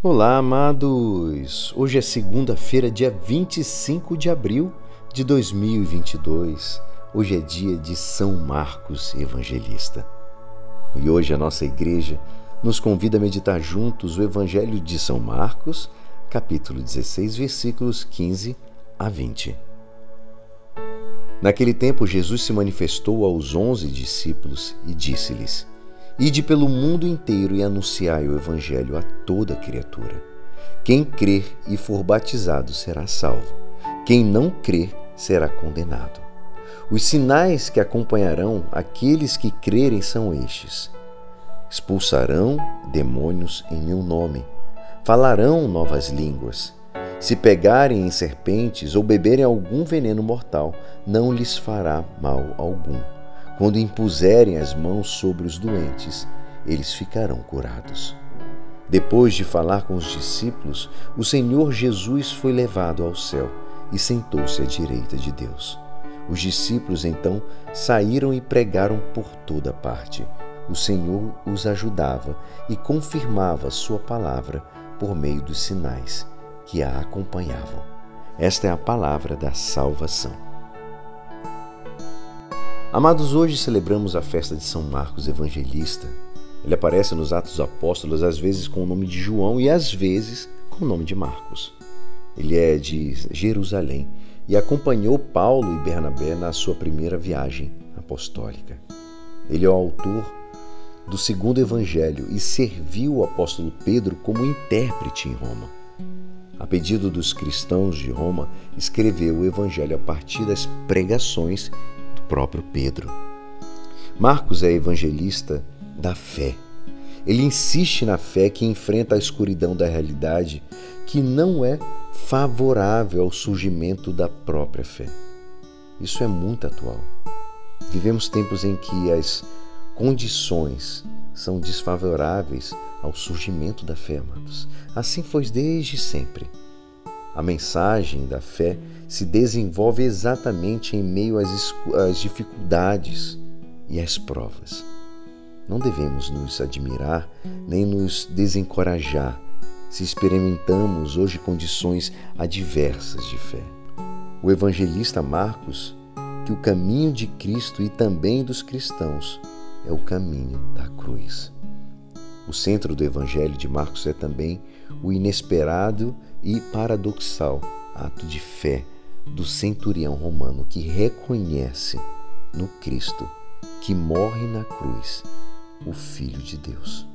Olá, amados! Hoje é segunda-feira, dia 25 de abril de 2022. Hoje é dia de São Marcos Evangelista. E hoje a nossa igreja nos convida a meditar juntos o Evangelho de São Marcos, capítulo 16, versículos 15 a 20. Naquele tempo, Jesus se manifestou aos onze discípulos e disse-lhes: Ide pelo mundo inteiro e anunciai o Evangelho a toda criatura. Quem crer e for batizado será salvo. Quem não crer será condenado. Os sinais que acompanharão aqueles que crerem são estes: expulsarão demônios em meu nome, falarão novas línguas. Se pegarem em serpentes ou beberem algum veneno mortal, não lhes fará mal algum quando impuserem as mãos sobre os doentes, eles ficarão curados. Depois de falar com os discípulos, o Senhor Jesus foi levado ao céu e sentou-se à direita de Deus. Os discípulos então saíram e pregaram por toda parte. O Senhor os ajudava e confirmava Sua palavra por meio dos sinais que a acompanhavam. Esta é a palavra da salvação. Amados, hoje celebramos a festa de São Marcos Evangelista. Ele aparece nos Atos Apóstolos, às vezes com o nome de João e às vezes com o nome de Marcos. Ele é de Jerusalém e acompanhou Paulo e Bernabé na sua primeira viagem apostólica. Ele é o autor do segundo evangelho e serviu o apóstolo Pedro como intérprete em Roma. A pedido dos cristãos de Roma, escreveu o evangelho a partir das pregações próprio Pedro. Marcos é evangelista da fé. Ele insiste na fé que enfrenta a escuridão da realidade, que não é favorável ao surgimento da própria fé. Isso é muito atual. Vivemos tempos em que as condições são desfavoráveis ao surgimento da fé, amados. Assim foi desde sempre. A mensagem da fé se desenvolve exatamente em meio às, às dificuldades e às provas. Não devemos nos admirar nem nos desencorajar se experimentamos hoje condições adversas de fé. O evangelista Marcos, que o caminho de Cristo e também dos cristãos é o caminho da cruz. O centro do evangelho de Marcos é também o inesperado e paradoxal ato de fé do centurião romano que reconhece no Cristo que morre na cruz o Filho de Deus.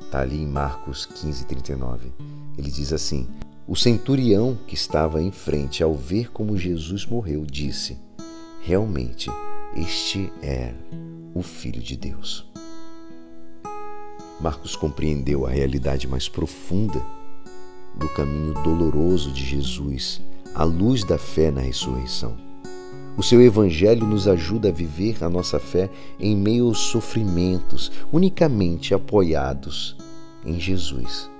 Está ali em Marcos 15, 39. Ele diz assim: O centurião que estava em frente, ao ver como Jesus morreu, disse: Realmente, este é o Filho de Deus. Marcos compreendeu a realidade mais profunda do caminho doloroso de Jesus à luz da fé na ressurreição. O seu Evangelho nos ajuda a viver a nossa fé em meio aos sofrimentos, unicamente apoiados em Jesus.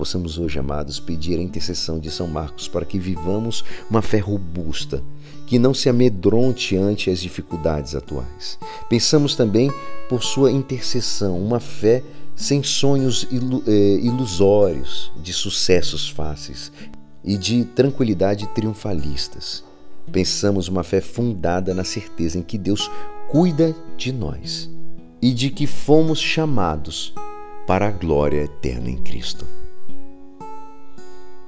Possamos hoje, amados, pedir a intercessão de São Marcos para que vivamos uma fé robusta, que não se amedronte ante as dificuldades atuais. Pensamos também por sua intercessão, uma fé sem sonhos eh, ilusórios de sucessos fáceis e de tranquilidade triunfalistas. Pensamos uma fé fundada na certeza em que Deus cuida de nós e de que fomos chamados para a glória eterna em Cristo.